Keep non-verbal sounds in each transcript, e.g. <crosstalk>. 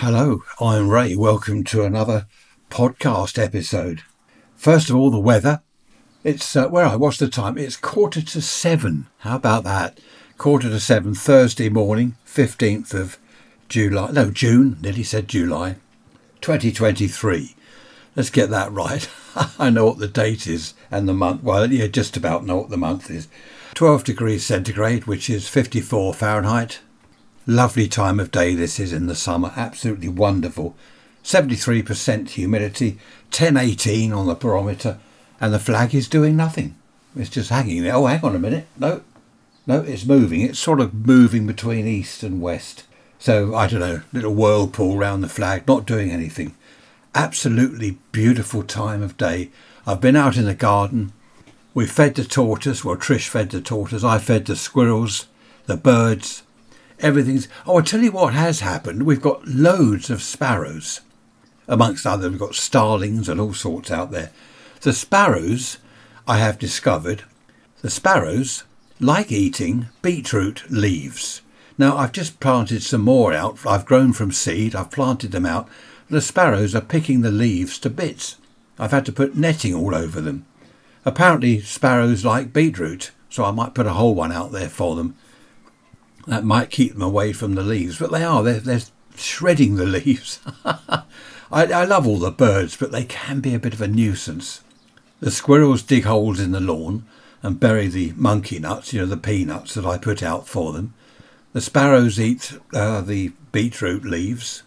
Hello, I'm Ray. Welcome to another podcast episode. First of all, the weather. It's uh, where I watch the time. It's quarter to seven. How about that? Quarter to seven, Thursday morning, fifteenth of July. No, June. Nearly said July, 2023. Let's get that right. <laughs> I know what the date is and the month. Well, yeah, just about know what the month is. 12 degrees centigrade, which is 54 Fahrenheit. Lovely time of day this is in the summer. Absolutely wonderful. 73% humidity, 1018 on the barometer, and the flag is doing nothing. It's just hanging there. Oh, hang on a minute. No, no, it's moving. It's sort of moving between east and west. So, I don't know, little whirlpool round the flag, not doing anything. Absolutely beautiful time of day. I've been out in the garden. We fed the tortoise. Well, Trish fed the tortoise. I fed the squirrels, the birds. Everything's. Oh, I tell you what has happened. We've got loads of sparrows. Amongst others, we've got starlings and all sorts out there. The sparrows, I have discovered, the sparrows like eating beetroot leaves. Now, I've just planted some more out. I've grown from seed, I've planted them out. The sparrows are picking the leaves to bits. I've had to put netting all over them. Apparently, sparrows like beetroot, so I might put a whole one out there for them. That might keep them away from the leaves, but they are. They're, they're shredding the <laughs> leaves. I, I love all the birds, but they can be a bit of a nuisance. The squirrels dig holes in the lawn and bury the monkey nuts, you know, the peanuts that I put out for them. The sparrows eat uh, the beetroot leaves.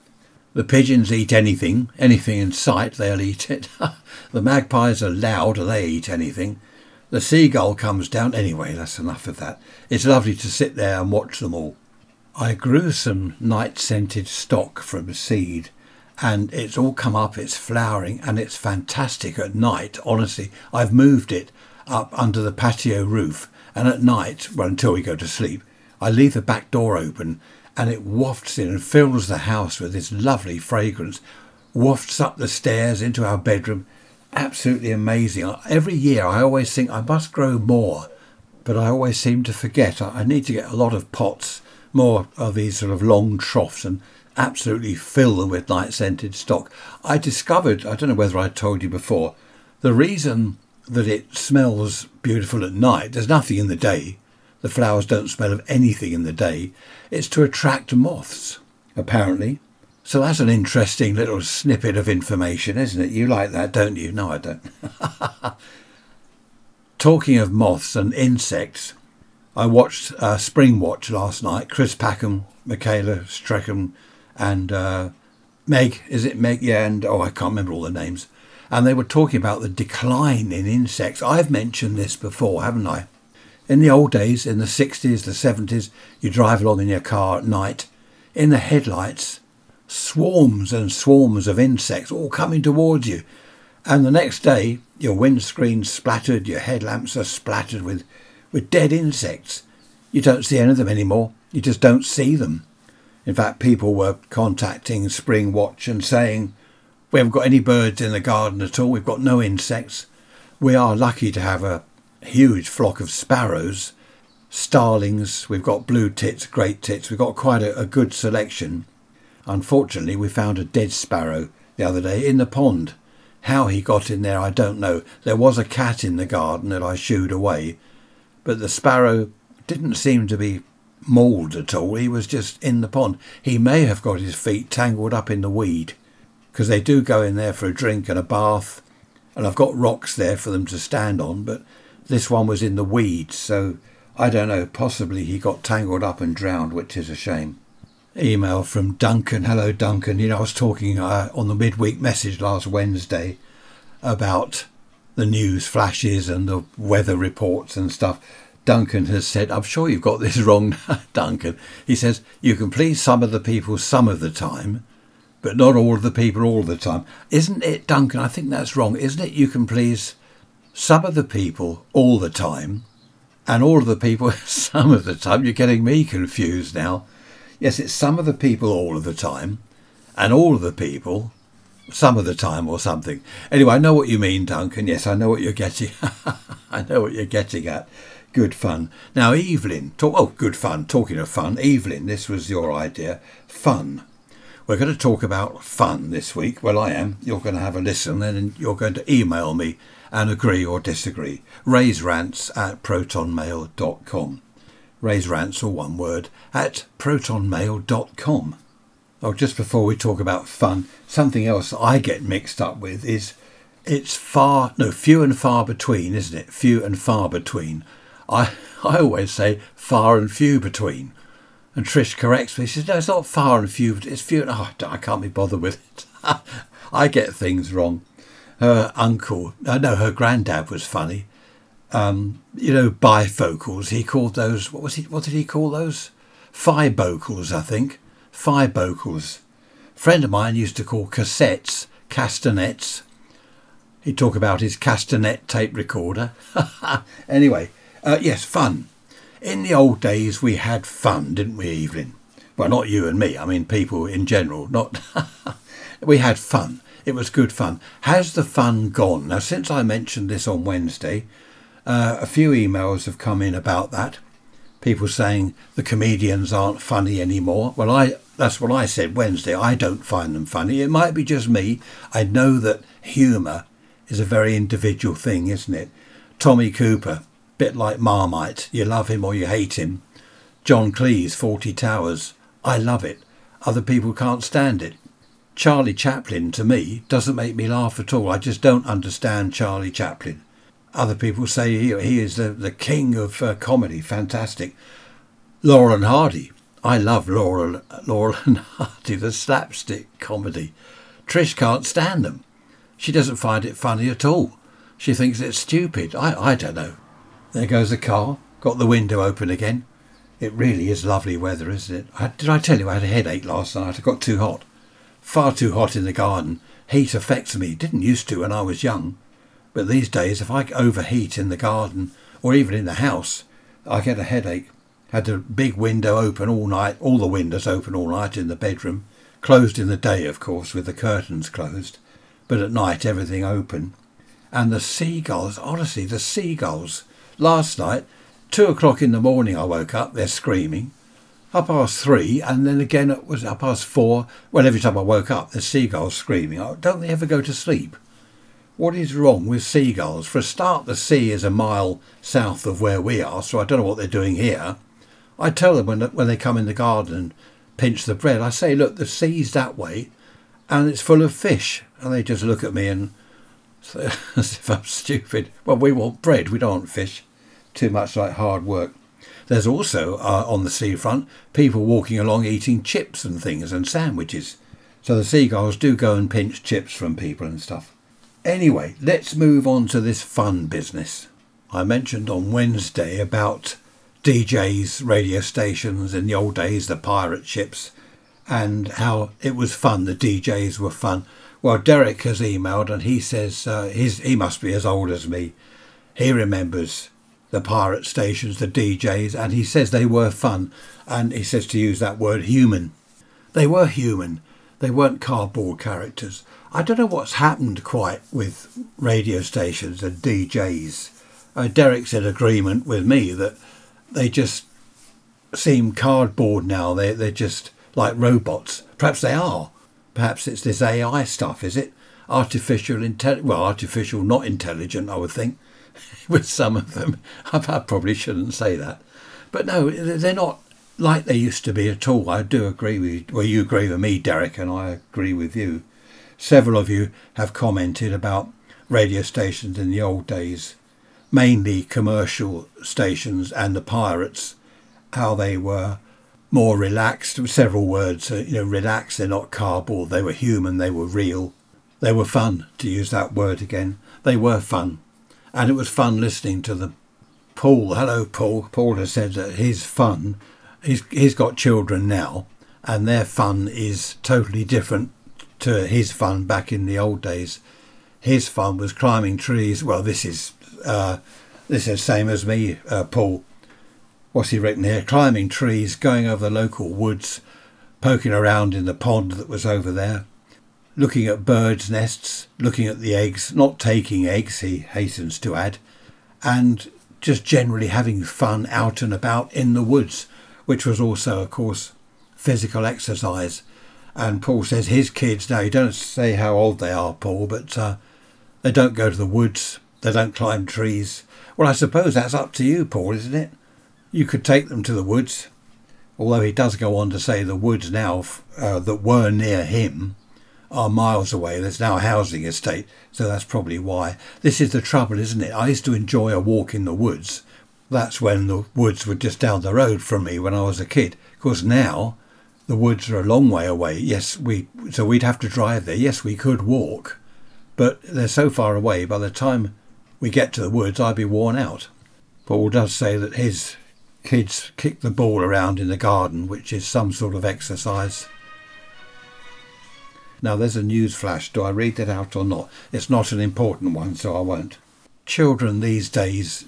The pigeons eat anything, anything in sight, they'll eat it. <laughs> the magpies are loud they eat anything. The seagull comes down. Anyway, that's enough of that. It's lovely to sit there and watch them all. I grew some night scented stock from seed and it's all come up, it's flowering and it's fantastic at night. Honestly, I've moved it up under the patio roof and at night, well, until we go to sleep, I leave the back door open and it wafts in and fills the house with this lovely fragrance, wafts up the stairs into our bedroom. Absolutely amazing. Every year I always think I must grow more, but I always seem to forget. I need to get a lot of pots, more of these sort of long troughs, and absolutely fill them with night scented stock. I discovered, I don't know whether I told you before, the reason that it smells beautiful at night, there's nothing in the day, the flowers don't smell of anything in the day. It's to attract moths, apparently. So that's an interesting little snippet of information, isn't it? You like that, don't you? No, I don't. <laughs> Talking of moths and insects, I watched uh, Springwatch last night. Chris Packham, Michaela Strachan, and uh, Meg. Is it Meg? Yeah, and oh, I can't remember all the names. And they were talking about the decline in insects. I've mentioned this before, haven't I? In the old days, in the 60s, the 70s, you drive along in your car at night. In the headlights, swarms and swarms of insects all coming towards you. And the next day, your windscreen's splattered, your headlamps are splattered with, with dead insects. You don't see any of them anymore. You just don't see them. In fact, people were contacting Springwatch and saying, We haven't got any birds in the garden at all. We've got no insects. We are lucky to have a huge flock of sparrows, starlings, we've got blue tits, great tits, we've got quite a, a good selection. Unfortunately, we found a dead sparrow the other day in the pond. How he got in there, I don't know. There was a cat in the garden that I shooed away, but the sparrow didn't seem to be mauled at all. He was just in the pond. He may have got his feet tangled up in the weed, because they do go in there for a drink and a bath, and I've got rocks there for them to stand on, but this one was in the weeds, so I don't know, possibly he got tangled up and drowned, which is a shame. Email from Duncan. Hello, Duncan. You know, I was talking uh, on the midweek message last Wednesday about the news flashes and the weather reports and stuff. Duncan has said, I'm sure you've got this <laughs> wrong, Duncan. He says, You can please some of the people some of the time, but not all of the people all the time. Isn't it, Duncan? I think that's wrong. Isn't it? You can please some of the people all the time, and all of the people <laughs> some of the time. You're getting me confused now. Yes, it's some of the people all of the time, and all of the people some of the time or something. Anyway, I know what you mean, Duncan. Yes, I know what you're getting. <laughs> I know what you're getting at. Good fun. Now, Evelyn, talk. Oh, good fun. Talking of fun, Evelyn, this was your idea. Fun. We're going to talk about fun this week. Well, I am. You're going to have a listen and you're going to email me and agree or disagree. Raise rants at protonmail.com. Raise rants, or one word, at protonmail.com. Oh, just before we talk about fun, something else I get mixed up with is it's far, no, few and far between, isn't it? Few and far between. I, <laughs> I always say far and few between. And Trish corrects me. She says, no, it's not far and few, but it's few and, oh, I can't be bothered with it. <laughs> I get things wrong. Her uncle, no, her granddad was funny. Um, you know, bifocals. He called those, what was he, what did he call those? Fibocals, I think. Fibocals. A friend of mine used to call cassettes castanets. He'd talk about his castanet tape recorder. <laughs> anyway, uh, yes, fun. In the old days, we had fun, didn't we, Evelyn? Well, not you and me. I mean, people in general. Not. <laughs> we had fun. It was good fun. Has the fun gone? Now, since I mentioned this on Wednesday, uh, a few emails have come in about that. People saying the comedians aren't funny anymore. Well, I that's what I said Wednesday. I don't find them funny. It might be just me. I know that humour is a very individual thing, isn't it? Tommy Cooper, bit like Marmite. You love him or you hate him. John Cleese, Fawlty Towers. I love it. Other people can't stand it. Charlie Chaplin, to me, doesn't make me laugh at all. I just don't understand Charlie Chaplin. Other people say he, he is the, the king of uh, comedy. Fantastic. Laurel and Hardy. I love Laurel, Laurel and <laughs> Hardy, the slapstick comedy. Trish can't stand them. She doesn't find it funny at all. She thinks it's stupid. I, I don't know. There goes the car. Got the window open again. It really is lovely weather, isn't it? I, did I tell you I had a headache last night? I got too hot. Far too hot in the garden. Heat affects me. Didn't used to when I was young. But these days, if I overheat in the garden or even in the house, I get a headache. Had the big window open all night, all the windows open all night in the bedroom. Closed in the day, of course, with the curtains closed but at night everything open. And the seagulls, honestly, the seagulls. Last night, two o'clock in the morning, I woke up, they're screaming. Up past three, and then again it was up past four. Well, every time I woke up, the seagulls screaming. Oh, don't they ever go to sleep? What is wrong with seagulls? For a start, the sea is a mile south of where we are, so I don't know what they're doing here. I tell them when, when they come in the garden and pinch the bread, I say, look, the sea's that way, and it's full of fish. And they just look at me and <laughs> say, as if I'm stupid. Well, we want bread, we don't want fish. Too much like hard work. There's also, uh, on the seafront, people walking along eating chips and things and sandwiches. So the seagulls do go and pinch chips from people and stuff. Anyway, let's move on to this fun business. I mentioned on Wednesday about DJs, radio stations in the old days, the pirate ships, and how it was fun. The DJs were fun. Well, Derek has emailed and he says uh, he must be as old as me. He remembers the pirate stations, the DJs, and he says they were fun. And he says to use that word human. They were human. They weren't cardboard characters. I don't know what's happened quite with radio stations and DJs. Uh, Derek's in agreement with me that they just seem cardboard now. They, they're just like robots. Perhaps they are. Perhaps it's this AI stuff, is it? Artificial intelligence. Well, artificial, not intelligent, I would think, <laughs> with some of them. <laughs> I probably shouldn't say that. But no, they're not like they used to be at all. I do agree with you. Well, you agree with me, Derek, and I agree with you. Several of you have commented about radio stations in the old days, mainly commercial stations and the pirates, how they were more relaxed. Several words, uh, you know, relaxed. They're not cardboard. They were human. They were real. They were fun, to use that word again. They were fun. And it was fun listening to them. Paul, hello, Paul. Paul has said that his fun, he's, he's got children now, and their fun is totally different to his fun back in the old days. His fun was climbing trees. Well, this is uh, this is same as me, uh, Paul what's he written here? Climbing trees, going over the local woods, poking around in the pond that was over there, looking at birds' nests, looking at the eggs, not taking eggs, he hastens to add, and just generally having fun out and about in the woods, which was also, of course, physical exercise. And Paul says his kids, now you don't say how old they are, Paul, but uh, they don't go to the woods, they don't climb trees. Well, I suppose that's up to you, Paul, isn't it? You could take them to the woods, although he does go on to say the woods now uh, that were near him are miles away. There's now a housing estate, so that's probably why. This is the trouble, isn't it? I used to enjoy a walk in the woods. That's when the woods were just down the road from me when I was a kid. Of course, now the woods are a long way away. Yes, we so we'd have to drive there. Yes, we could walk, but they're so far away. By the time we get to the woods, I'd be worn out. Paul does say that his kids kick the ball around in the garden, which is some sort of exercise. Now, there's a news flash. Do I read that out or not? It's not an important one, so I won't. Children these days,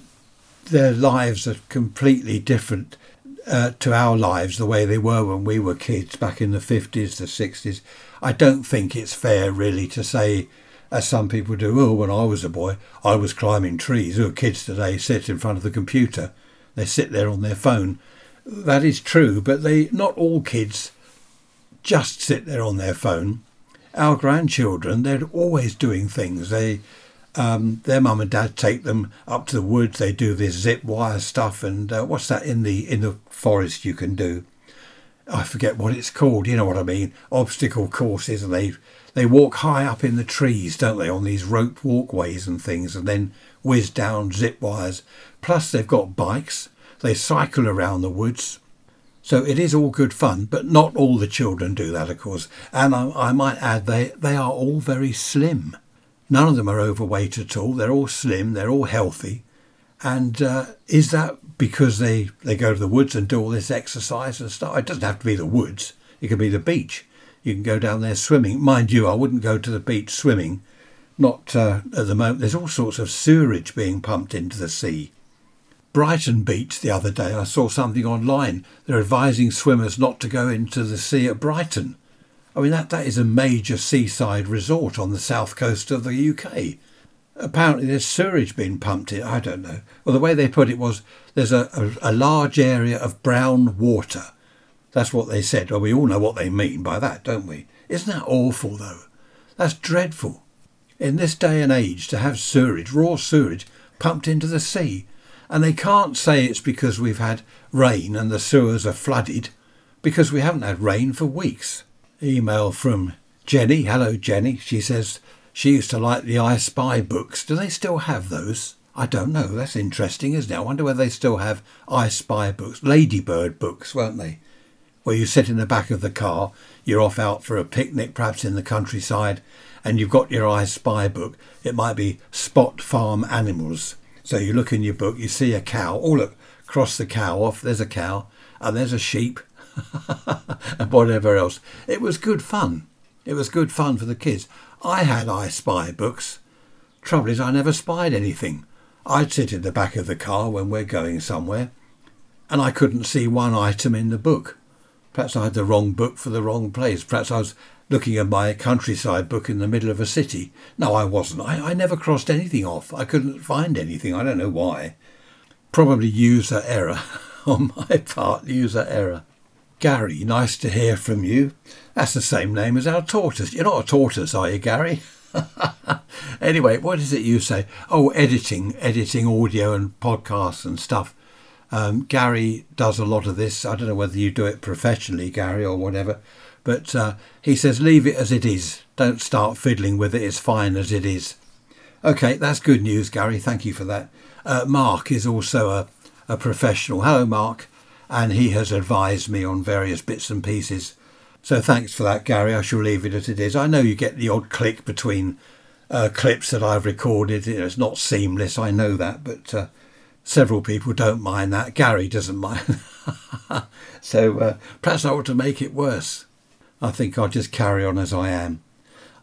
their lives are completely different uh, to our lives the way they were when we were kids back in the 50s, the 60s. I don't think it's fair, really, to say, as some people do, oh, when I was a boy, I was climbing trees. Oh, kids today sit in front of the computer. They sit there on their phone. That is true, but they not all kids just sit there on their phone. Our grandchildren, they're always doing things. They um, their mum and dad take them up to the woods. They do this zip wire stuff, and uh, what's that in the in the forest you can do? I forget what it's called. You know what I mean? Obstacle courses, and they they walk high up in the trees, don't they, on these rope walkways and things, and then whiz down zip wires. Plus, they've got bikes. They cycle around the woods. So it is all good fun, but not all the children do that, of course. And I, I might add, they, they are all very slim. None of them are overweight at all. They're all slim. They're all healthy. And uh, is that because they, they go to the woods and do all this exercise and stuff? It doesn't have to be the woods. It could be the beach. You can go down there swimming. Mind you, I wouldn't go to the beach swimming. Not uh, at the moment. There's all sorts of sewerage being pumped into the sea. Brighton Beach the other day, I saw something online. They're advising swimmers not to go into the sea at Brighton. I mean, that, that is a major seaside resort on the south coast of the UK. Apparently, there's sewage being pumped in. I don't know. Well, the way they put it was there's a, a, a large area of brown water. That's what they said. Well, we all know what they mean by that, don't we? Isn't that awful, though? That's dreadful. In this day and age, to have sewage, raw sewage, pumped into the sea. And they can't say it's because we've had rain and the sewers are flooded, because we haven't had rain for weeks email from Jenny. Hello, Jenny. She says she used to like the I Spy books. Do they still have those? I don't know. That's interesting, isn't it? I wonder whether they still have I Spy books, Ladybird books, weren't they? Where you sit in the back of the car, you're off out for a picnic, perhaps in the countryside, and you've got your I Spy book. It might be Spot Farm Animals. So you look in your book, you see a cow. Oh, look, cross the cow off. There's a cow, and there's a sheep, and <laughs> whatever else. It was good fun. It was good fun for the kids. I had I Spy books. Trouble is, I never spied anything. I'd sit in the back of the car when we're going somewhere, and I couldn't see one item in the book. Perhaps I had the wrong book for the wrong place. Perhaps I was looking at my countryside book in the middle of a city. No, I wasn't. I, I never crossed anything off. I couldn't find anything. I don't know why. Probably user error <laughs> on my part, user error. Gary, nice to hear from you. That's the same name as our tortoise. You're not a tortoise, are you, Gary? <laughs> anyway, what is it you say? Oh, editing, editing audio and podcasts and stuff. Um, Gary does a lot of this. I don't know whether you do it professionally, Gary, or whatever, but uh, he says leave it as it is. Don't start fiddling with it. It's fine as it is. Okay, that's good news, Gary. Thank you for that. Uh, Mark is also a, a professional. Hello, Mark and he has advised me on various bits and pieces. So thanks for that, Gary. I shall leave it as it is. I know you get the odd click between uh, clips that I've recorded. You know, it's not seamless, I know that, but uh, several people don't mind that. Gary doesn't <laughs> mind. so uh, perhaps I ought to make it worse. I think I'll just carry on as I am.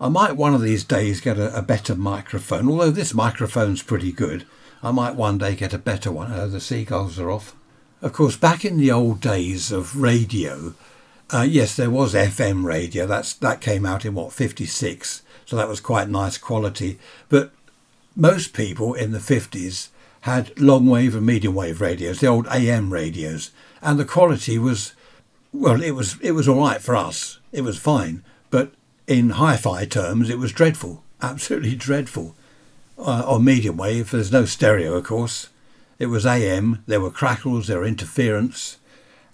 I might one of these days get a, a better microphone, although this microphone's pretty good. I might one day get a better one. Oh, the seagulls are off. Of course, back in the old days of radio, uh, yes, there was FM radio. That's that came out in what fifty six, so that was quite nice quality. But most people in the fifties had long wave and medium wave radios, the old AM radios, and the quality was well, it was it was all right for us. It was fine, but in hi-fi terms, it was dreadful, absolutely dreadful. Uh, on medium wave, there's no stereo, of course. It was AM. There were crackles, there were interference,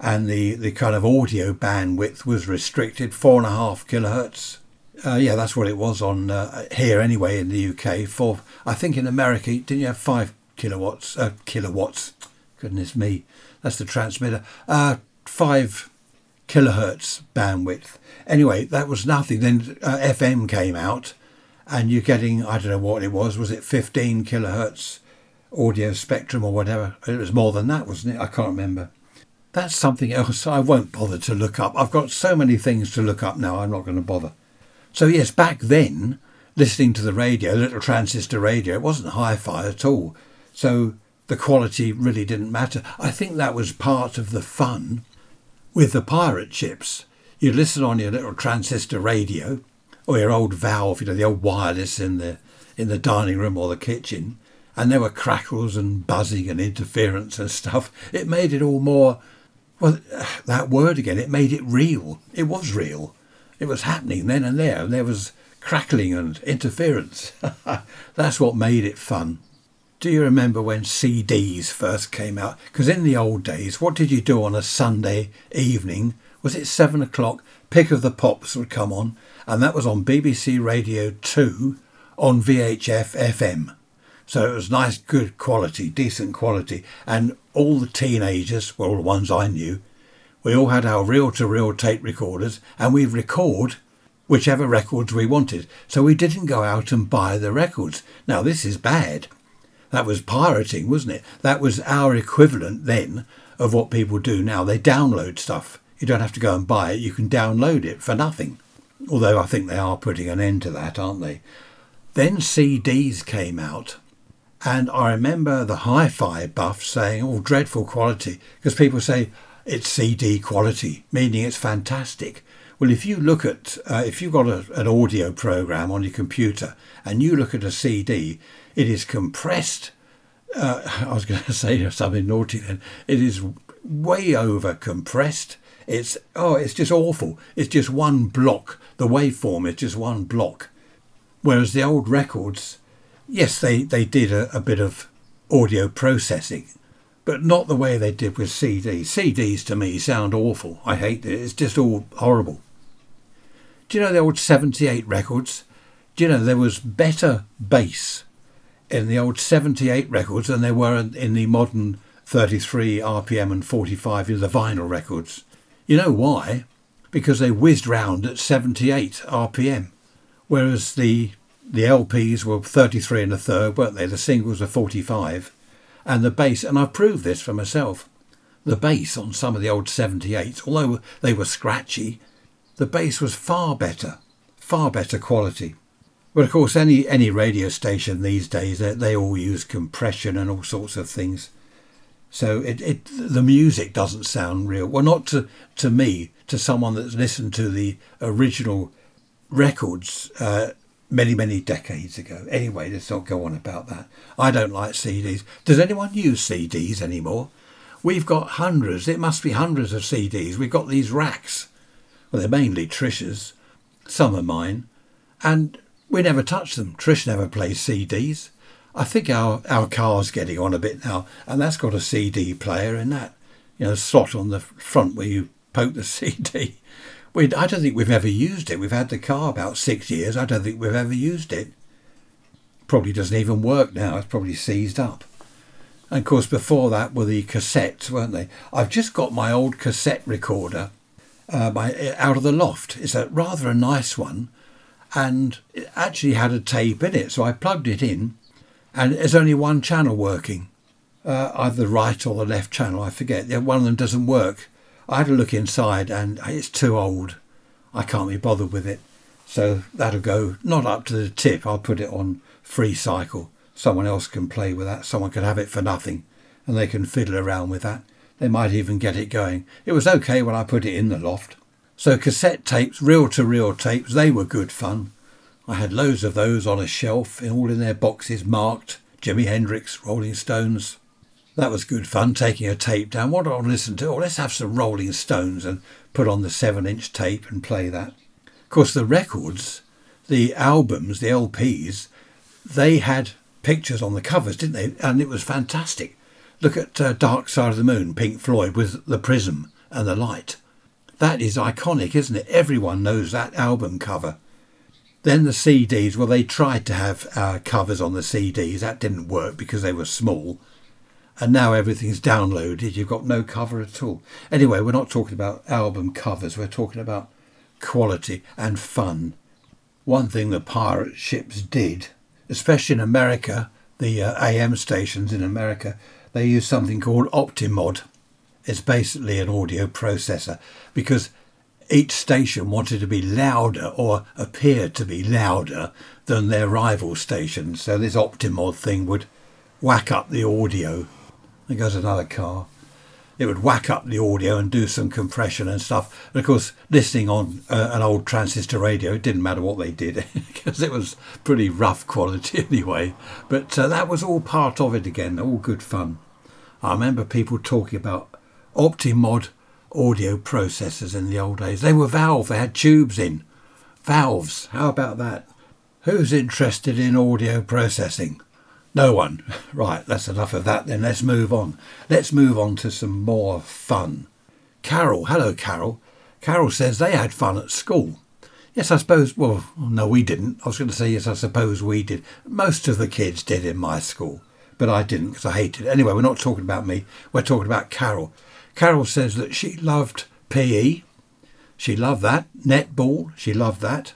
and the the kind of audio bandwidth was restricted, four and a half kilohertz. Uh, yeah, that's what it was on uh, here anyway in the UK. For I think in America, didn't you have five kilowatts? Uh, kilowatts. Goodness me, that's the transmitter. Uh, five kilohertz bandwidth. Anyway, that was nothing. Then uh, FM came out, and you're getting I don't know what it was. Was it 15 kilohertz audio spectrum or whatever? It was more than that, wasn't it? I can't remember. That's something else I won't bother to look up. I've got so many things to look up now. I'm not going to bother. So yes, back then, listening to the radio, little transistor radio, it wasn't hi-fi at all. So the quality really didn't matter. I think that was part of the fun with the pirate ships. You listen on your little transistor radio or your old valve, you know, the old wireless in the in the dining room or the kitchen, and there were crackles and buzzing and interference and stuff. It made it all more well that word again, it made it real. It was real. It was happening then and there, and there was crackling and interference. <laughs> That's what made it fun. Do you remember when CDs first came out? Because in the old days, what did you do on a Sunday evening? Was it seven o'clock? Pick of the Pops would come on, and that was on BBC Radio 2 on VHF FM. So it was nice, good quality, decent quality. And all the teenagers, well, the ones I knew, we all had our reel to reel tape recorders and we'd record whichever records we wanted. So we didn't go out and buy the records. Now, this is bad that was pirating, wasn't it? That was our equivalent then of what people do now. They download stuff. You don't have to go and buy it, you can download it for nothing. Although I think they are putting an end to that, aren't they? Then CDs came out. And I remember the hi fi buff saying, oh, dreadful quality, because people say it's CD quality, meaning it's fantastic. Well, if you look at, uh, if you've got a, an audio program on your computer and you look at a CD, it is compressed. Uh, <laughs> I was going to say something naughty then. It is way over compressed. It's oh, it's just awful. It's just one block. The waveform is just one block. Whereas the old records, yes, they they did a, a bit of audio processing, but not the way they did with CDs. CDs to me sound awful. I hate it. It's just all horrible. Do you know the old 78 records? Do you know there was better bass in the old 78 records than there were in the modern 33 RPM and 45 in the vinyl records. You know why? Because they whizzed round at 78 RPM, whereas the the LPs were 33 and a third, weren't they? The singles were 45, and the bass. And I've proved this for myself. The bass on some of the old 78s, although they were scratchy, the bass was far better, far better quality. But of course, any any radio station these days they, they all use compression and all sorts of things. So it, it the music doesn't sound real. Well, not to to me, to someone that's listened to the original records uh, many many decades ago. Anyway, let's not go on about that. I don't like CDs. Does anyone use CDs anymore? We've got hundreds. It must be hundreds of CDs. We've got these racks. Well, they're mainly Trish's. Some are mine, and we never touch them. Trish never plays CDs. I think our, our car's getting on a bit now, and that's got a CD player in that, you know, slot on the front where you poke the <laughs> CD. We, I don't think we've ever used it. We've had the car about six years. I don't think we've ever used it. Probably doesn't even work now. It's probably seized up. And of course, before that were the cassettes, weren't they? I've just got my old cassette recorder uh, out of the loft. It's a rather a nice one and it actually had a tape in it. So I plugged it in, and there's only one channel working, uh, either the right or the left channel. I forget. One of them doesn't work. I had a look inside, and it's too old. I can't be bothered with it. So that'll go not up to the tip. I'll put it on Freecycle. Someone else can play with that. Someone can have it for nothing, and they can fiddle around with that. They might even get it going. It was okay when I put it in the loft. So cassette tapes, reel to reel tapes, they were good fun. I had loads of those on a shelf, all in their boxes marked Jimi Hendrix, Rolling Stones. That was good fun, taking a tape down. What do I listen to? Oh, let's have some Rolling Stones and put on the seven inch tape and play that. Of course, the records, the albums, the LPs, they had pictures on the covers, didn't they? And it was fantastic. Look at uh, Dark Side of the Moon, Pink Floyd, with the prism and the light. That is iconic, isn't it? Everyone knows that album cover. Then the CDs, well, they tried to have uh, covers on the CDs. That didn't work because they were small and now everything's downloaded. You've got no cover at all. Anyway, we're not talking about album covers, we're talking about quality and fun. One thing the pirate ships did, especially in America, the uh, AM stations in America, they use something called Optimod. It's basically an audio processor because each station wanted to be louder or appeared to be louder than their rival stations. So this Optimod thing would whack up the audio there goes another car. It would whack up the audio and do some compression and stuff. And of course, listening on uh, an old transistor radio, it didn't matter what they did <laughs> because it was pretty rough quality <laughs> anyway. But uh, that was all part of it again, all good fun. I remember people talking about Optimod audio processors in the old days. They were valve, they had tubes in. Valves, how about that? Who's interested in audio processing? No one. <laughs> Right, that's enough of that then. Let's move on. Let's move on to some more fun. Carol, hello, Carol. Carol says they had fun at school. Yes, I suppose, well, no, we didn't. I was going to say, yes, I suppose we did. Most of the kids did in my school, but I didn't because I hated it. Anyway, we're not talking about me, we're talking about Carol. Carol says that she loved PE. She loved that. Netball, she loved that.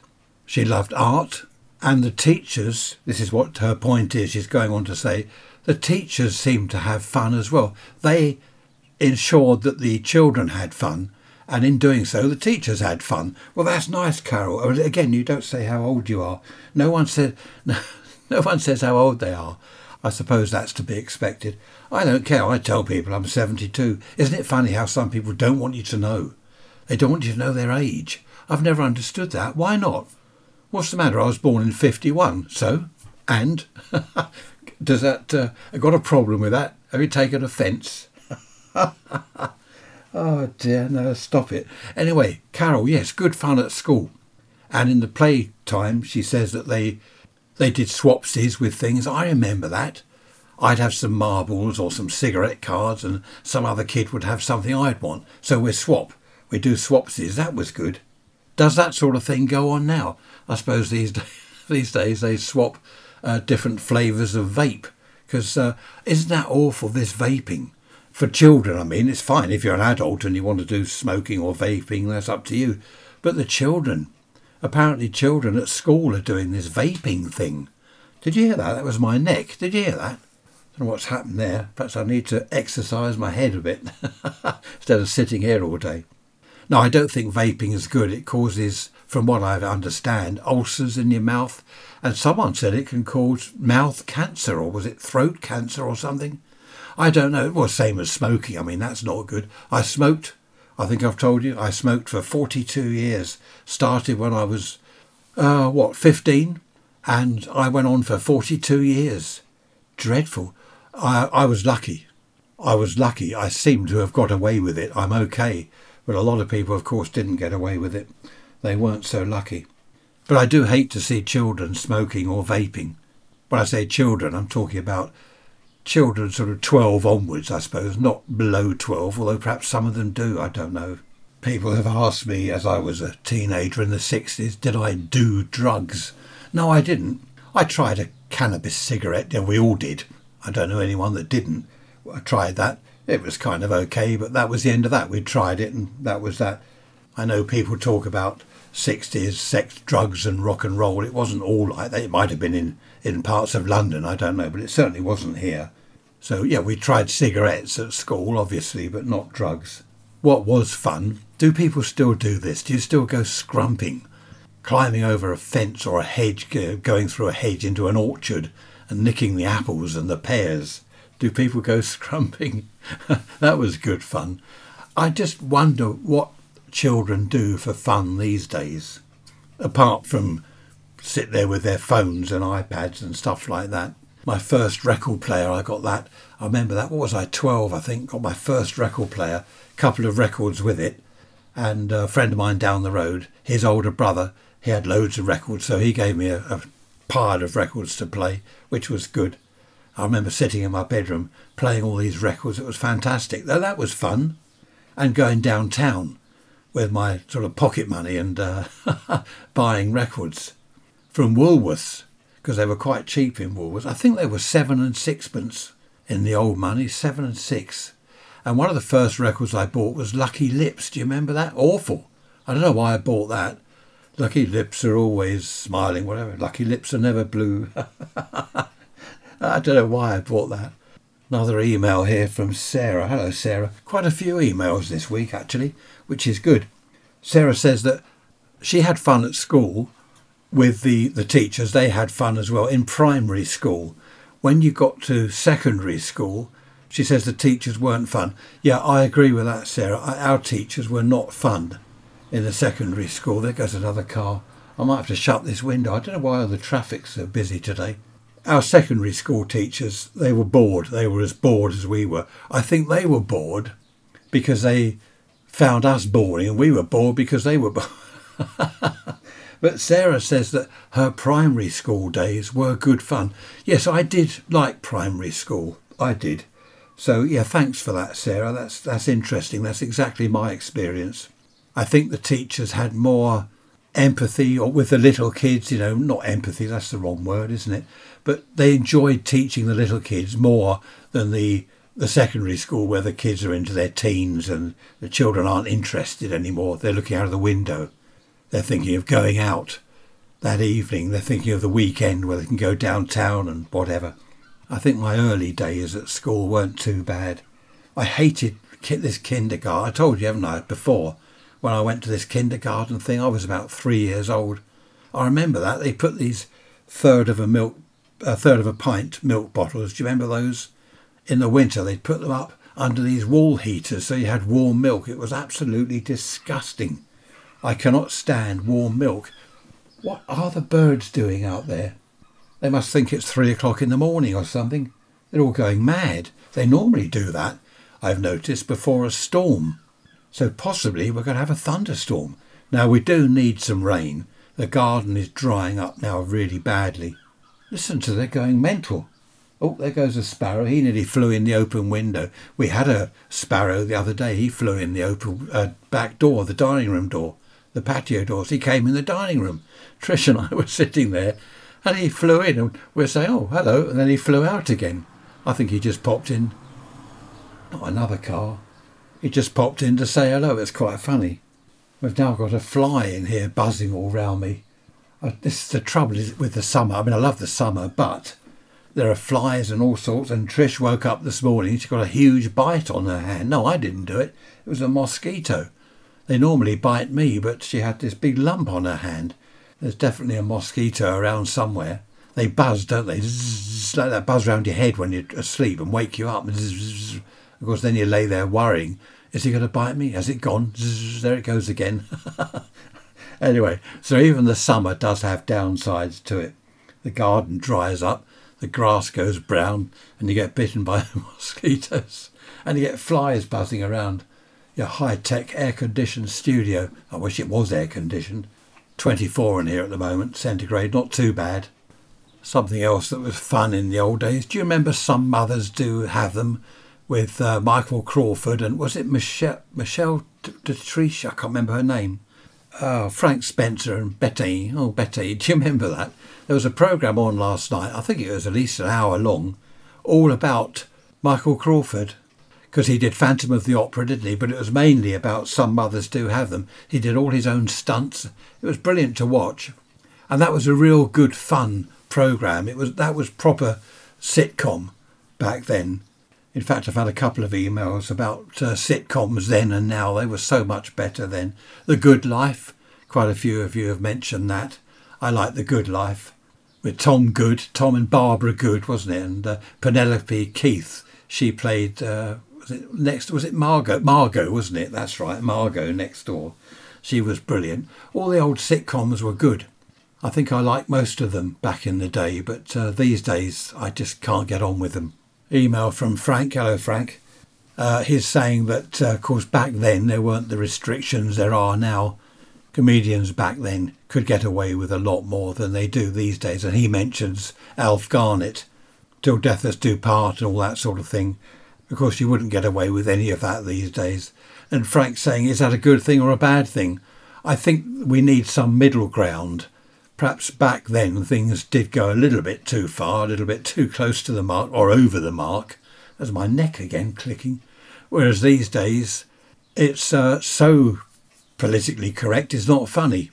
She loved art. And the teachers, this is what her point is, she's going on to say, the teachers seemed to have fun as well. They ensured that the children had fun, and in doing so, the teachers had fun. Well, that's nice, Carol. Again, you don't say how old you are. No one said, no, <laughs> no one says how old they are. I suppose that's to be expected. I don't care. I tell people I'm 72. Isn't it funny how some people don't want you to know? They don't want you to know their age. I've never understood that. Why not? What's the matter? I was born in 51. So? And? <laughs> Does that. Uh, I got a problem with that? Have you taken offence? <laughs> oh dear, no, stop it. Anyway, Carol, yes, good fun at school. And in the playtime, she says that they they did swapsies with things. I remember that. I'd have some marbles or some cigarette cards, and some other kid would have something I'd want. So we swap. We do swapsies. That was good. Does that sort of thing go on now? I suppose these <laughs> these days they swap uh, different flavours of vape because uh, isn't that awful? This vaping for children. I mean, it's fine if you're an adult and you want to do smoking or vaping. That's up to you. But the children, apparently, children at school are doing this vaping thing. Did you hear that? That was my neck. Did you hear that? I don't know what's happened there. Perhaps I need to exercise my head a bit <laughs> instead of sitting here all day. No, I don't think vaping is good. It causes, from what I understand, ulcers in your mouth. And someone said it can cause mouth cancer, or was it throat cancer or something? I don't know. Well, same as smoking. I mean, that's not good. I smoked, I think I've told you, I smoked for 42 years. Started when I was, uh, what, 15? And I went on for 42 years. Dreadful. I, I was lucky. I was lucky. I seem to have got away with it. I'm okay. But a lot of people, of course, didn't get away with it. They weren't so lucky. But I do hate to see children smoking or vaping. When I say children, I'm talking about children sort of 12 onwards, I suppose, not below 12, although perhaps some of them do, I don't know. People have asked me as I was a teenager in the 60s, did I do drugs? No, I didn't. I tried a cannabis cigarette, and we all did. I don't know anyone that didn't. I tried that it was kind of okay, but that was the end of that. We'd tried it and that was that. I know people talk about 60s sex, drugs, and rock and roll. It wasn't all like that. It might have been in, in parts of London, I don't know, but it certainly wasn't here. So, yeah, we tried cigarettes at school, obviously, but not drugs. What was fun? Do people still do this? Do you still go scrumping? Climbing over a fence or a hedge, going through a hedge into an orchard and nicking the apples and the pears? Do people go <laughs> scrumping? that was good fun. I just wonder what children do for fun these days, apart from sit there with their phones and iPads and stuff like that. my first record player. I got that. I remember that. What was I? Twelve, I think. Got my first record player. Couple of records with it, and a friend of mine down the road, his older brother, he had loads of records, so he gave me a, a pile of records to play, which was good. I remember sitting in my bedroom playing all these records. It was fantastic. Though that was fun, and going downtown with my sort of pocket money and uh, <laughs> buying records from Woolworths because they were quite cheap in Woolworths. I think they were seven and sixpence in the old money, seven and six. And one of the first records I bought was Lucky Lips. Do you remember that? Awful. I don't know why I bought that. Lucky lips are always smiling, whatever. Lucky lips are never blue. <laughs> I don't know why I bought that. Another email here from Sarah. Hello, Sarah. Quite a few emails this week, actually, which is good. Sarah says that she had fun at school with the, the teachers. They had fun as well in primary school. When you got to secondary school, she says the teachers weren't fun. Yeah, I agree with that, Sarah. Our teachers were not fun in the secondary school. There goes another car. I might have to shut this window. I don't know why all the traffic's so busy today. Our secondary school teachers, they were bored. They were as bored as we were. I think they were bored because they found us boring and we were bored because they were bored. <laughs> but Sarah says that her primary school days were good fun. Yes, I did like primary school. I did. So yeah, thanks for that, Sarah. That's that's interesting. That's exactly my experience. I think the teachers had more empathy or with the little kids, you know, not empathy, that's the wrong word, isn't it? But they enjoyed teaching the little kids more than the the secondary school where the kids are into their teens and the children aren't interested anymore. They're looking out of the window. They're thinking of going out that evening. They're thinking of the weekend where they can go downtown and whatever. I think my early days at school weren't too bad. I hated this kindergarten. I told you, haven't I, before? when I went to this kindergarten thing. I was about three years old. I remember that they put these third of a milk, a third of a pint milk bottles. Do you remember those? In the winter, they'd put them up under these wall heaters so you had warm milk. It was absolutely disgusting. I cannot stand warm milk. What are the birds doing out there? They must think it's three o'clock in the morning or something. They're all going mad. They normally do that, I've noticed, before a storm. So possibly we're going to have a thunderstorm. Now we do need some rain. The garden is drying up now really badly. Listen to they're going mental. Oh, there goes a sparrow. He nearly flew in the open window. We had a sparrow the other day. He flew in the open uh, back door, the dining room door, the patio doors. He came in the dining room. Trish and I <laughs> were sitting there, and he flew in, and we're saying, "Oh, hello," and then he flew out again. I think he just popped in. Not another car. He just popped in to say hello. It's quite funny. We've now got a fly in here buzzing all round me. Uh, this is the trouble is with the summer. I mean, I love the summer, but there are flies and all sorts. And Trish woke up this morning. She got a huge bite on her hand. No, I didn't do it. It was a mosquito. They normally bite me, but she had this big lump on her hand. There's definitely a mosquito around somewhere. They buzz, don't they? Zzz, like that buzz around your head when you're asleep and wake you up. Zzz, of course, then you lay there worrying, is he going to bite me? Has it gone? Zzz, there it goes again. <laughs> anyway, so even the summer does have downsides to it. The garden dries up, the grass goes brown, and you get bitten by <laughs> mosquitoes, and you get flies buzzing around your high tech air conditioned studio. I wish it was air conditioned. 24 in here at the moment, centigrade, not too bad. Something else that was fun in the old days. Do you remember some mothers do have them? with uh, Michael Crawford and was it Michelle Michelle Dotrice? I can't remember her name. Oh, Frank Spencer and Betty. Oh, Betty, <laughs> do you remember that? There was a program on last night. I think it was at least an hour long, all about Michael Crawford because he did Phantom of the Opera, didn't he? But it was mainly about some mothers do have them. He did all his own stunts. It was brilliant to watch, and that was a real good fun program. It was that was proper sitcom back then. In fact, I've had a couple of emails about uh, sitcoms then and now. They were so much better then. The Good Life, quite a few of you have mentioned that. I like The Good Life with Tom Good, Tom and Barbara Good, wasn't it? And uh, Penelope Keith, she played. Uh, was it next? Was it Margo? Margo, wasn't it? That's right, Margo next door. She was brilliant. All the old sitcoms were good. I think I liked most of them back in the day, but uh, these days I just can't get on with them. Email from Frank. Hello, Frank. Uh, he's saying that, uh, of course, back then there weren't the restrictions there are now. Comedians back then could get away with a lot more than they do these days. And he mentions Alf Garnett, Till Death Us Do Part, and all that sort of thing. Of course, you wouldn't get away with any of that these days. And Frank's saying, is that a good thing or a bad thing? I think we need some middle ground perhaps back then things did go a little bit too far, a little bit too close to the mark or over the mark. There's my neck again clicking. Whereas these days, it's uh, so politically correct, it's not funny.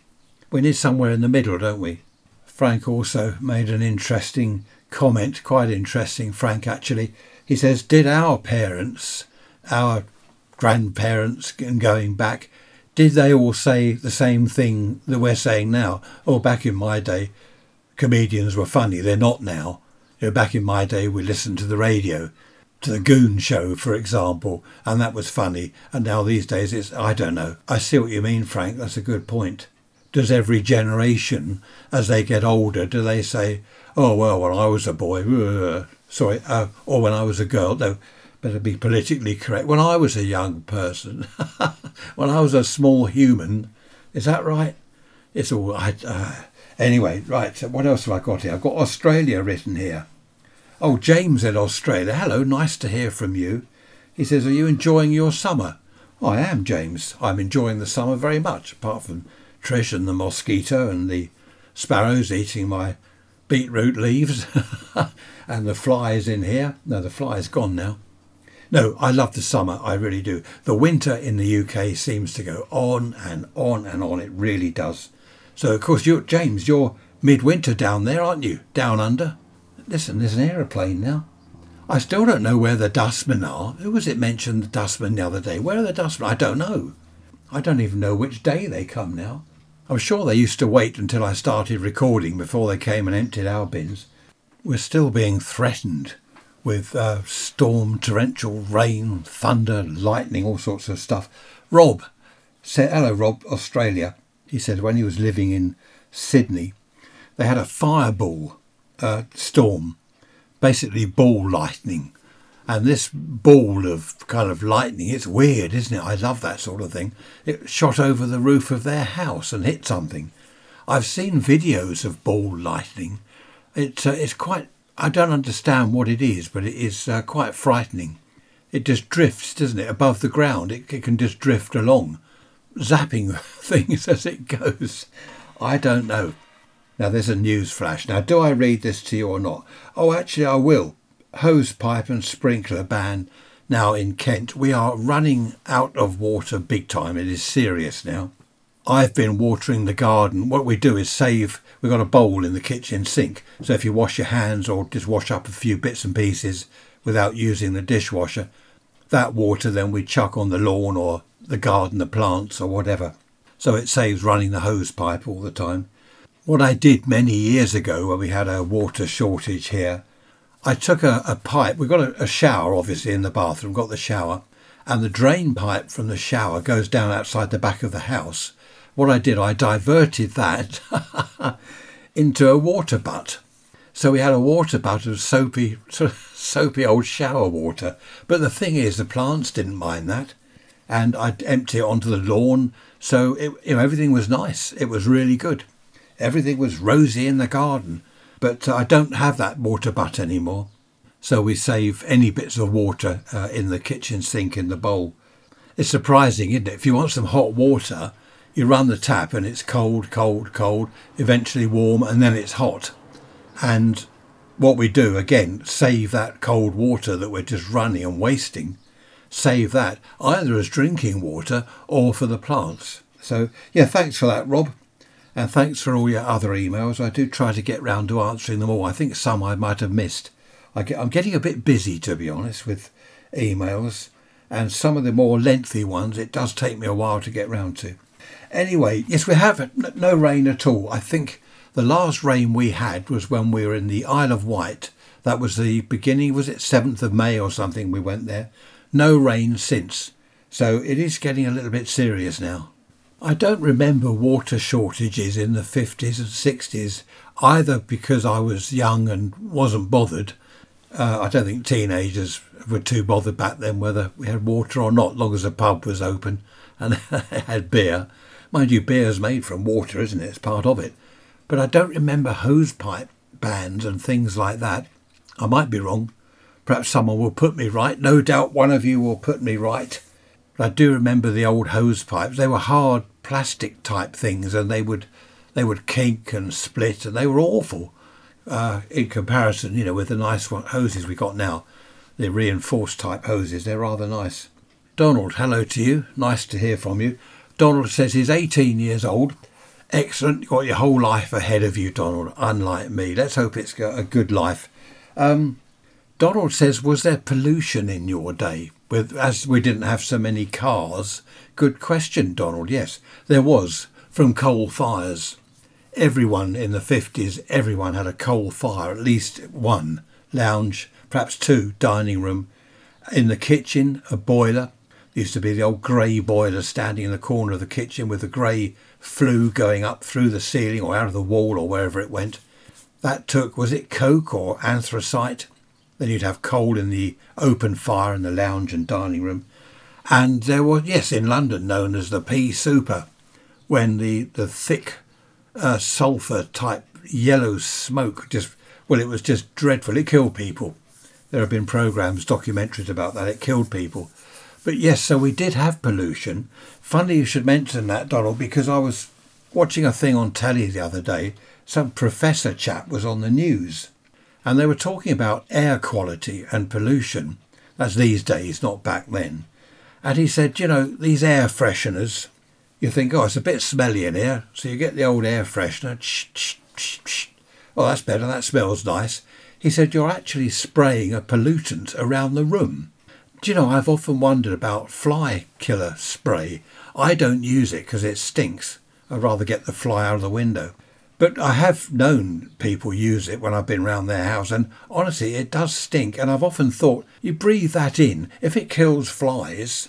We need somewhere in the middle, don't we? Frank also made an interesting comment, quite interesting, Frank actually. He says, Did our parents, our grandparents, and going back, did they all say the same thing that we're saying now? Oh, back in my day, comedians were funny. They're not now. You know, back in my day, we listened to the radio, to the Goon Show, for example, and that was funny. And now these days, it's I don't know. I see what you mean, Frank. That's a good point. Does every generation, as they get older, do they say, "Oh well, when I was a boy," uh, sorry, uh, or when I was a girl? No, better be politically correct. When I was a young person, <laughs> when I was a small human, is that right? It's all I. Uh, anyway, right. So what else have I got here? I've got Australia written here. Oh, James in Australia. Hello, nice to hear from you. He says, "Are you enjoying your summer?" Oh, I am, James. I'm enjoying the summer very much. Apart from Trish and the mosquito and the sparrows eating my beetroot leaves <laughs> and the flies in here. No, the fly's gone now. No, I love the summer. I really do. The winter in the UK seems to go on and on and on. It really does. So, of course, you're, James, you're midwinter down there, aren't you? Down under. Listen, there's an aeroplane now. I still don't know where the dustmen are. Who was it mentioned the dustmen the other day? Where are the dustmen? I don't know. I don't even know which day they come now. I'm sure they used to wait until I started recording before they came and emptied our bins. We're still being threatened with uh, storm, torrential rain, thunder, lightning, all sorts of stuff. Rob said, Hello, Rob, Australia. He said when he was living in Sydney, they had a fireball uh, storm, basically ball lightning. And this ball of kind of lightning, it's weird, isn't it? I love that sort of thing. It shot over the roof of their house and hit something. I've seen videos of ball lightning. It's, uh, it's quite I don't understand what it is, but it is uh, quite frightening. It just drifts, doesn't it, above the ground? It, it can just drift along, zapping <laughs> things as it goes. I don't know. Now, there's a news flash. Now, do I read this to you or not? Oh, actually, I will. Hose pipe and sprinkler ban now in Kent. We are running out of water big time. It is serious now. I've been watering the garden. What we do is save, we've got a bowl in the kitchen sink. So if you wash your hands or just wash up a few bits and pieces without using the dishwasher, that water then we chuck on the lawn or the garden, the plants or whatever. So it saves running the hose pipe all the time. What I did many years ago when we had a water shortage here, I took a, a pipe. We've got a, a shower obviously in the bathroom, got the shower, and the drain pipe from the shower goes down outside the back of the house what I did, I diverted that <laughs> into a water butt. So we had a water butt of soapy, sort <laughs> of soapy old shower water. But the thing is, the plants didn't mind that, and I'd empty it onto the lawn. So it, you know, everything was nice. It was really good. Everything was rosy in the garden. But I don't have that water butt anymore. So we save any bits of water uh, in the kitchen sink in the bowl. It's surprising, isn't it? If you want some hot water, you run the tap and it's cold, cold, cold, eventually warm, and then it's hot. And what we do, again, save that cold water that we're just running and wasting, save that either as drinking water or for the plants. So, yeah, thanks for that, Rob. And thanks for all your other emails. I do try to get round to answering them all. I think some I might have missed. I am getting a bit busy, to be honest, with emails. And some of the more lengthy ones, it does take me a while to get round to. Anyway, yes, we have no rain at all. I think the last rain we had was when we were in the Isle of Wight. That was the beginning, was it 7th of May or something? We went there. No rain since. So it is getting a little bit serious now. I don't remember water shortages in the 50s and 60s, either because I was young and wasn't bothered. Uh, I don't think teenagers were too bothered back then whether we had water or not, long as the pub was open and <laughs> had beer. Mind you, beer's made from water, isn't it? It's part of it. But I don't remember hosepipe bands and things like that. I might be wrong. Perhaps someone will put me right. No doubt one of you will put me right. But I do remember the old hose pipes. They were hard plastic type things, and they would they would kink and split, and they were awful uh, in comparison, you know, with the nice hoses we got now. The reinforced type hoses, they're rather nice. Donald, hello to you. Nice to hear from you. Donald says he's 18 years old. Excellent. You've got your whole life ahead of you, Donald, unlike me. Let's hope it's a good life. Um, Donald says, was there pollution in your day? With as we didn't have so many cars. Good question, Donald. Yes, there was from coal fires. Everyone in the fifties, everyone had a coal fire, at least one lounge, perhaps two dining room. In the kitchen, a boiler. Used to be the old grey boiler standing in the corner of the kitchen with the grey flue going up through the ceiling or out of the wall or wherever it went. That took, was it coke or anthracite? Then you'd have coal in the open fire in the lounge and dining room. And there was, yes, in London, known as the pea souper, when the, the thick uh, sulphur type yellow smoke just, well, it was just dreadful. It killed people. There have been programs, documentaries about that. It killed people. But yes, so we did have pollution. Funny you should mention that, Donald, because I was watching a thing on telly the other day. Some professor chap was on the news and they were talking about air quality and pollution. That's these days, not back then. And he said, you know, these air fresheners, you think, oh, it's a bit smelly in here. So you get the old air freshener. Oh, that's better. That smells nice. He said, you're actually spraying a pollutant around the room. Do you know, I've often wondered about fly killer spray. I don't use it because it stinks. I'd rather get the fly out of the window. But I have known people use it when I've been round their house, and honestly, it does stink. And I've often thought, you breathe that in, if it kills flies,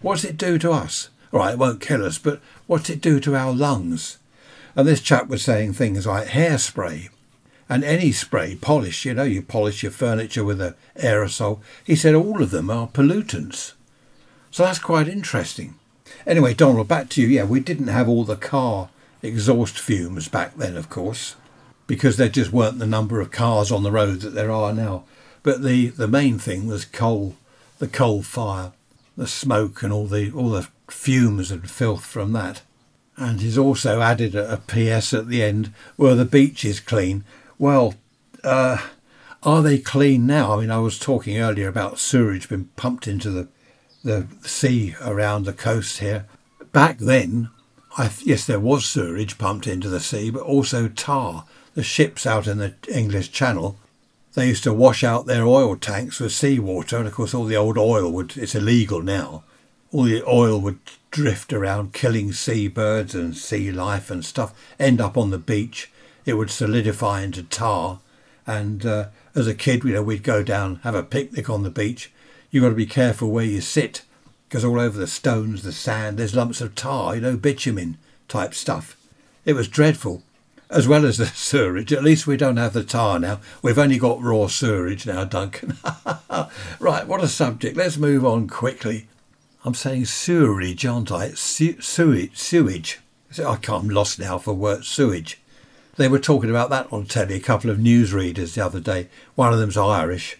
what's it do to us? All right, it won't kill us, but what's it do to our lungs? And this chap was saying things like hairspray and any spray, polish, you know, you polish your furniture with an aerosol. He said all of them are pollutants. So that's quite interesting. Anyway, Donald, back to you. Yeah, we didn't have all the car exhaust fumes back then, of course, because there just weren't the number of cars on the road that there are now. But the, the main thing was coal, the coal fire, the smoke, and all the all the fumes and filth from that. And he's also added a, a PS at the end: "Were the beaches clean?" Well, uh, are they clean now? I mean, I was talking earlier about sewage being pumped into the the sea around the coast here. Back then, I, yes, there was sewage pumped into the sea, but also tar. The ships out in the English Channel, they used to wash out their oil tanks with seawater, and of course, all the old oil would, it's illegal now, all the oil would drift around, killing seabirds and sea life and stuff, end up on the beach. It would solidify into tar. And uh, as a kid, you know, we'd go down, have a picnic on the beach. You've got to be careful where you sit because all over the stones, the sand, there's lumps of tar, you know, bitumen type stuff. It was dreadful, as well as the <laughs> sewerage. At least we don't have the tar now. We've only got raw sewerage now, Duncan. <laughs> right, what a subject. Let's move on quickly. I'm saying sewerage, aren't I? Sewage. Sewage. I can't, I'm lost now for word sewage. They were talking about that on telly, a couple of newsreaders the other day. One of them's Irish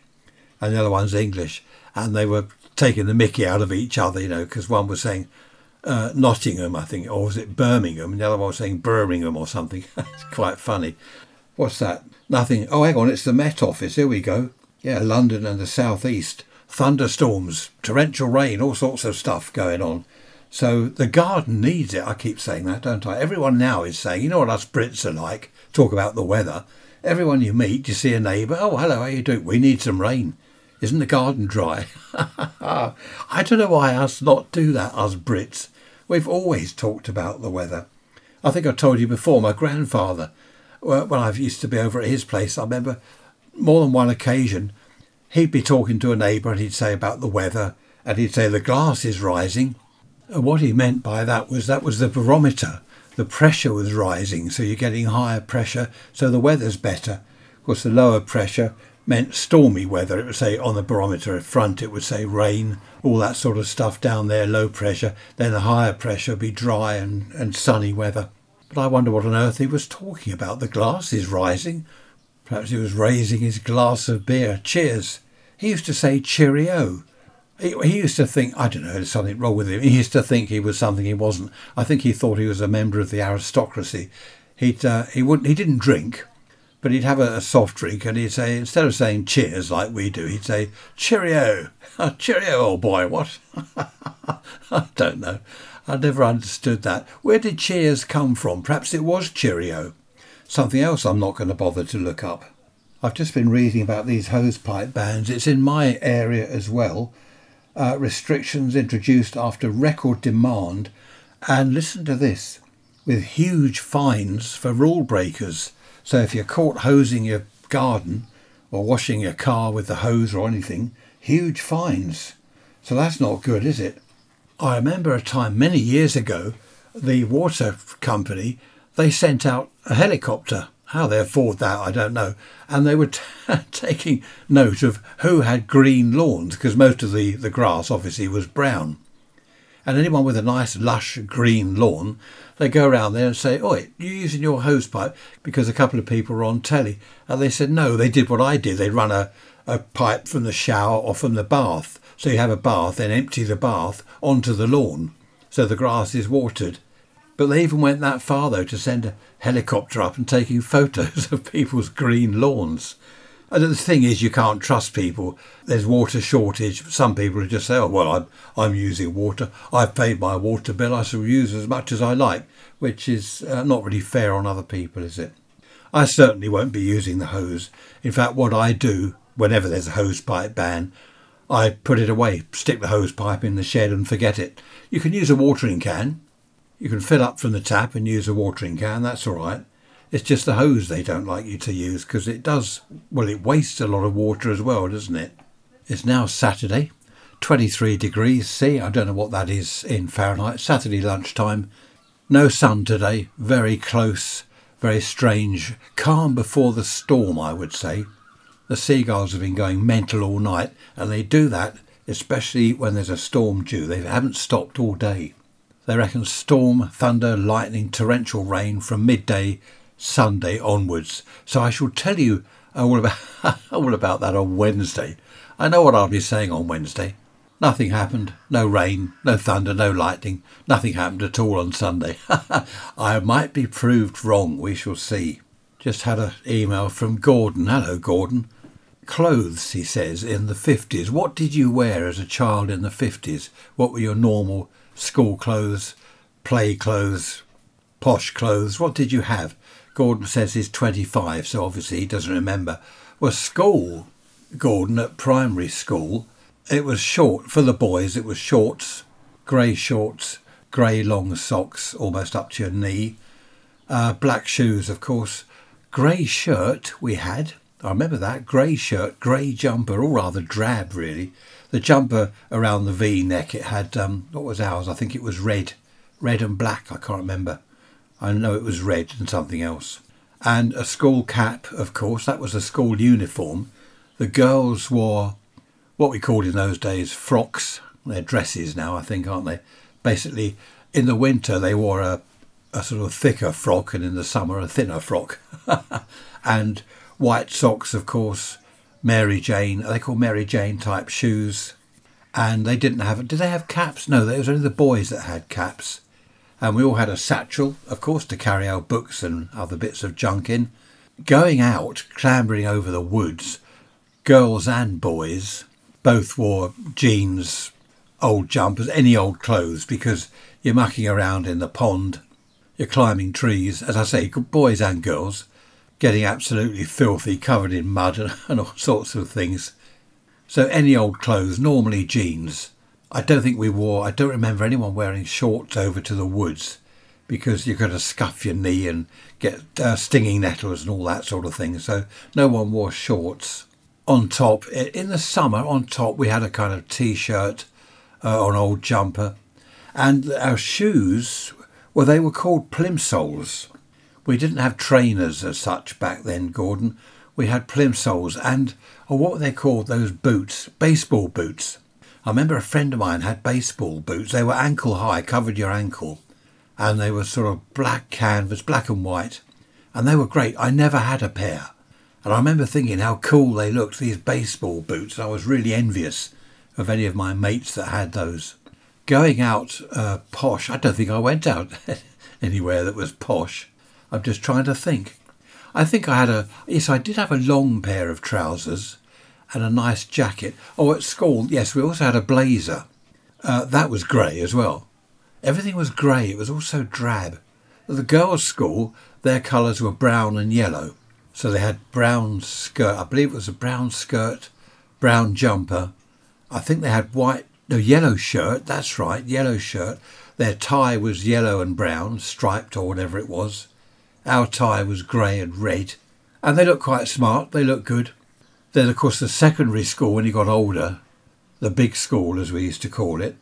and the other one's English. And they were taking the mickey out of each other, you know, because one was saying uh, Nottingham, I think, or was it Birmingham? And the other one was saying Birmingham or something. <laughs> it's quite funny. What's that? Nothing. Oh, hang on, it's the Met Office. Here we go. Yeah, London and the southeast. Thunderstorms, torrential rain, all sorts of stuff going on. So the garden needs it. I keep saying that, don't I? Everyone now is saying, you know what us Brits are like? Talk about the weather. Everyone you meet, you see a neighbour. Oh, hello, how you doing? We need some rain. Isn't the garden dry? <laughs> I don't know why us not do that, us Brits. We've always talked about the weather. I think I told you before, my grandfather, when I used to be over at his place, I remember more than one occasion, he'd be talking to a neighbour and he'd say about the weather, and he'd say, the glass is rising. And what he meant by that was that was the barometer. The pressure was rising, so you're getting higher pressure, so the weather's better. Of course, the lower pressure meant stormy weather. It would say on the barometer front, it would say rain, all that sort of stuff down there, low pressure. Then the higher pressure would be dry and, and sunny weather. But I wonder what on earth he was talking about. The glass is rising. Perhaps he was raising his glass of beer. Cheers. He used to say cheerio. He, used to think, I don't know, there's something wrong with him. He used to think he was something he wasn't. I think he thought he was a member of the aristocracy. He'd, uh, he, wouldn't, he didn't drink, but he'd have a, a, soft drink and he'd say, instead of saying cheers like we do, he'd say, cheerio. <laughs> cheerio, old boy, what? <laughs> I don't know. I never understood that. Where did cheers come from? Perhaps it was cheerio. Something else I'm not going to bother to look up. I've just been reading about these hosepipe bans. It's in my area as well. Uh, restrictions introduced after record demand. And listen to this with huge fines for rule breakers. So if you're caught hosing your garden or washing your car with the hose or anything, huge fines. So that's not good, is it? I remember a time many years ago, the water company, they sent out a helicopter. How they afford that, I don't know. And they were t- <laughs> taking note of who had green lawns, because most of the, the grass obviously was brown. And anyone with a nice lush green lawn, they go around there and say, Oi, you're using your hose pipe? Because a couple of people were on telly. And they said, No, they did what I did. They run a, a pipe from the shower or from the bath. So you have a bath, then empty the bath onto the lawn. So the grass is watered. But they even went that far, though, to send a helicopter up and taking <laughs> photos of people's green lawns. And the thing is, you can't trust people. There's water shortage. Some people just say, oh, well, I'm, I'm using water. I've paid my water bill. I shall use as much as I like, which is uh, not really fair on other people, is it? I certainly won't be using the hose. In fact, what I do whenever there's a hose pipe ban, I put it away, stick the hose pipe in the shed and forget it. You can use a watering can. You can fill up from the tap and use a watering can, that's all right. It's just the hose they don't like you to use because it does, well, it wastes a lot of water as well, doesn't it? It's now Saturday, 23 degrees C. I don't know what that is in Fahrenheit. Saturday lunchtime. No sun today. Very close, very strange. Calm before the storm, I would say. The seagulls have been going mental all night, and they do that especially when there's a storm due. They haven't stopped all day. They reckon storm, thunder, lightning, torrential rain from midday Sunday onwards. So I shall tell you all about, <laughs> all about that on Wednesday. I know what I'll be saying on Wednesday. Nothing happened. No rain, no thunder, no lightning. Nothing happened at all on Sunday. <laughs> I might be proved wrong. We shall see. Just had an email from Gordon. Hello, Gordon. Clothes, he says, in the 50s. What did you wear as a child in the 50s? What were your normal school clothes, play clothes, posh clothes? What did you have? Gordon says he's 25, so obviously he doesn't remember. Well, school, Gordon, at primary school, it was short. For the boys, it was shorts, grey shorts, grey long socks, almost up to your knee, uh, black shoes, of course, grey shirt we had. I remember that grey shirt, grey jumper, all rather drab, really. The jumper around the V neck, it had um, what was ours? I think it was red, red and black. I can't remember. I know it was red and something else. And a school cap, of course, that was a school uniform. The girls wore what we called in those days frocks. They're dresses now, I think, aren't they? Basically, in the winter they wore a, a sort of thicker frock, and in the summer a thinner frock. <laughs> and white socks, of course, Mary Jane, they call Mary Jane type shoes. And they didn't have, did they have caps? No, it was only the boys that had caps and we all had a satchel, of course, to carry our books and other bits of junk in. Going out, clambering over the woods, girls and boys both wore jeans, old jumpers, any old clothes, because you're mucking around in the pond, you're climbing trees, as I say, boys and girls, getting absolutely filthy, covered in mud and, <laughs> and all sorts of things. So any old clothes, normally jeans, I don't think we wore, I don't remember anyone wearing shorts over to the woods because you're going to scuff your knee and get uh, stinging nettles and all that sort of thing. So no one wore shorts. On top, in the summer, on top, we had a kind of t shirt uh, or an old jumper. And our shoes, well, they were called plimsolls. We didn't have trainers as such back then, Gordon. We had plimsolls and, or what were they called, those boots? Baseball boots. I remember a friend of mine had baseball boots. They were ankle high, covered your ankle. And they were sort of black canvas, black and white. And they were great. I never had a pair. And I remember thinking how cool they looked, these baseball boots. I was really envious of any of my mates that had those. Going out uh, posh, I don't think I went out <laughs> anywhere that was posh. I'm just trying to think. I think I had a, yes, I did have a long pair of trousers and a nice jacket. Oh, at school, yes, we also had a blazer. Uh, that was grey as well. Everything was grey, it was all so drab. At the girls' school, their colours were brown and yellow. So they had brown skirt, I believe it was a brown skirt, brown jumper. I think they had white, no, yellow shirt, that's right, yellow shirt. Their tie was yellow and brown, striped or whatever it was. Our tie was grey and red. And they looked quite smart, they looked good. Then, of course, the secondary school, when you got older, the big school, as we used to call it,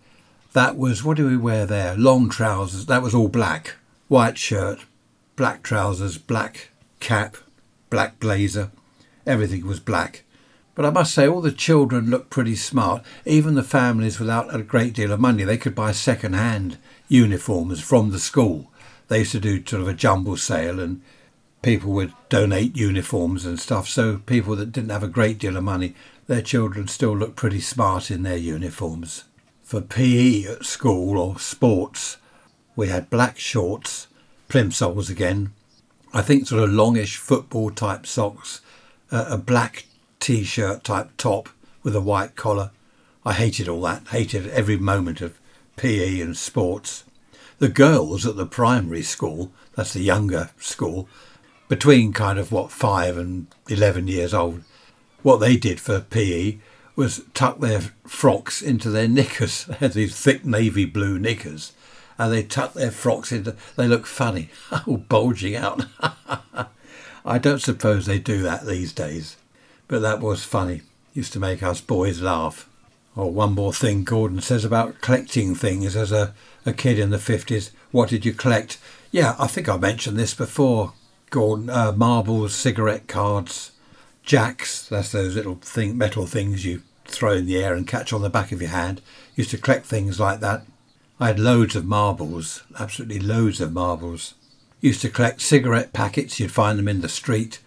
that was, what do we wear there? Long trousers, that was all black. White shirt, black trousers, black cap, black blazer. Everything was black. But I must say, all the children looked pretty smart. Even the families without a great deal of money, they could buy second hand uniforms from the school. They used to do sort of a jumble sale and people would donate uniforms and stuff. So people that didn't have a great deal of money, their children still looked pretty smart in their uniforms. For PE at school or sports, we had black shorts, plimsolls again, I think sort of longish football type socks, uh, a black t-shirt type top with a white collar. I hated all that, hated every moment of PE and sports. The girls at the primary school, that's the younger school, between kind of what five and eleven years old, what they did for PE was tuck their frocks into their knickers. They <laughs> had these thick navy blue knickers, and they tuck their frocks into. They look funny, <laughs> all bulging out. <laughs> I don't suppose they do that these days, but that was funny. Used to make us boys laugh. Oh, one more thing Gordon says about collecting things as a, a kid in the 50s. What did you collect? Yeah, I think I mentioned this before. Gordon, uh, marbles, cigarette cards, jacks. That's those little thing, metal things you throw in the air and catch on the back of your hand. Used to collect things like that. I had loads of marbles, absolutely loads of marbles. Used to collect cigarette packets. You'd find them in the street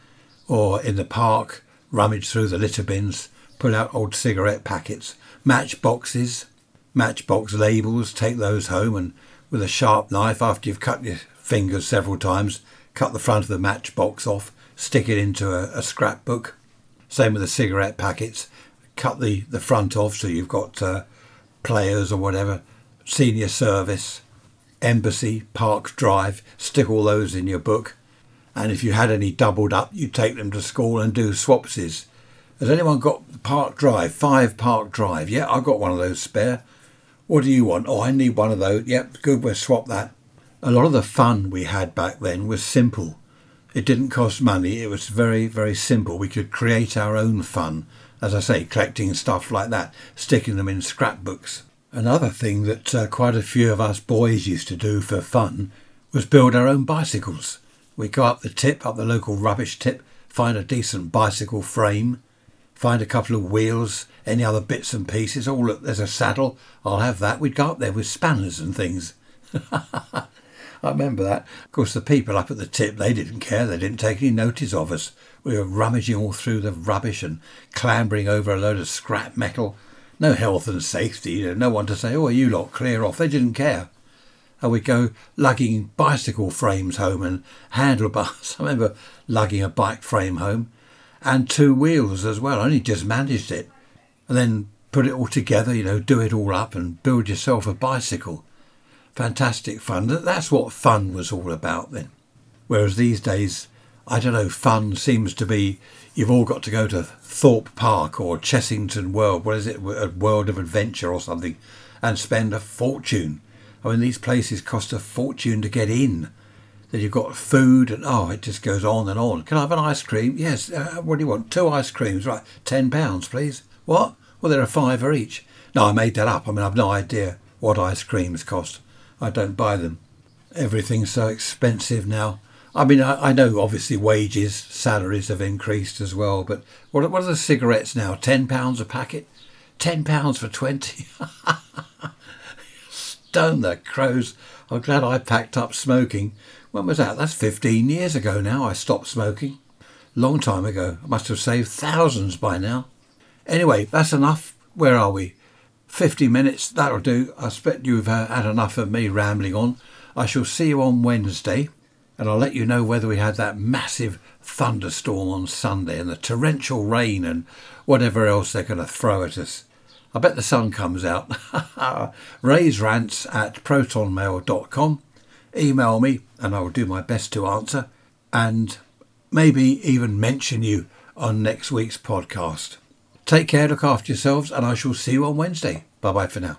or in the park. Rummage through the litter bins, pull out old cigarette packets, match boxes, matchbox labels. Take those home and with a sharp knife, after you've cut your fingers several times, cut the front of the matchbox off, stick it into a, a scrapbook. Same with the cigarette packets. Cut the, the front off so you've got uh, players or whatever. Senior service, embassy, park drive. Stick all those in your book. And if you had any doubled up, you take them to school and do swapsies. Has anyone got Park Drive? Five Park Drive. Yeah, I've got one of those spare. What do you want? Oh, I need one of those. Yep, good, we'll swap that a lot of the fun we had back then was simple. It didn't cost money, it was very, very simple. We could create our own fun, as I say, collecting stuff like that, sticking them in scrapbooks. Another thing that uh, quite a few of us boys used to do for fun was build our own bicycles. We'd go up the tip, up the local rubbish tip, find a decent bicycle frame, find a couple of wheels, any other bits and pieces. Oh, look, there's a saddle, I'll have that. We'd go up there with spanners and things. <laughs> I remember that. Of course, the people up at the tip, they didn't care. They didn't take any notice of us. We were rummaging all through the rubbish and clambering over a load of scrap metal. No health and safety. No one to say, oh, you lot, clear off. They didn't care. And we'd go lugging bicycle frames home and handlebars. <laughs> I remember lugging a bike frame home and two wheels as well. I only just managed it. And then put it all together, you know, do it all up and build yourself a bicycle fantastic fun. That's what fun was all about then. Whereas these days, I don't know, fun seems to be you've all got to go to Thorpe Park or Chessington World, what is it, a World of Adventure or something, and spend a fortune. I mean, these places cost a fortune to get in. Then you've got food, and oh, it just goes on and on. Can I have an ice cream? Yes. Uh, what do you want? Two ice creams, right? Ten pounds, please. What? Well, there are five for each. No, I made that up. I mean, I've no idea what ice creams cost. I don't buy them. Everything's so expensive now. I mean, I, I know obviously wages, salaries have increased as well, but what, what are the cigarettes now? £10 a packet? £10 for 20? <laughs> Stone the crows. I'm glad I packed up smoking. When was that? That's 15 years ago now I stopped smoking. Long time ago. I must have saved thousands by now. Anyway, that's enough. Where are we? 50 minutes, that'll do. I expect you've uh, had enough of me rambling on. I shall see you on Wednesday and I'll let you know whether we had that massive thunderstorm on Sunday and the torrential rain and whatever else they're going to throw at us. I bet the sun comes out. <laughs> Raise rants at protonmail.com. Email me and I will do my best to answer and maybe even mention you on next week's podcast. Take care, look after yourselves, and I shall see you on Wednesday. Bye bye for now.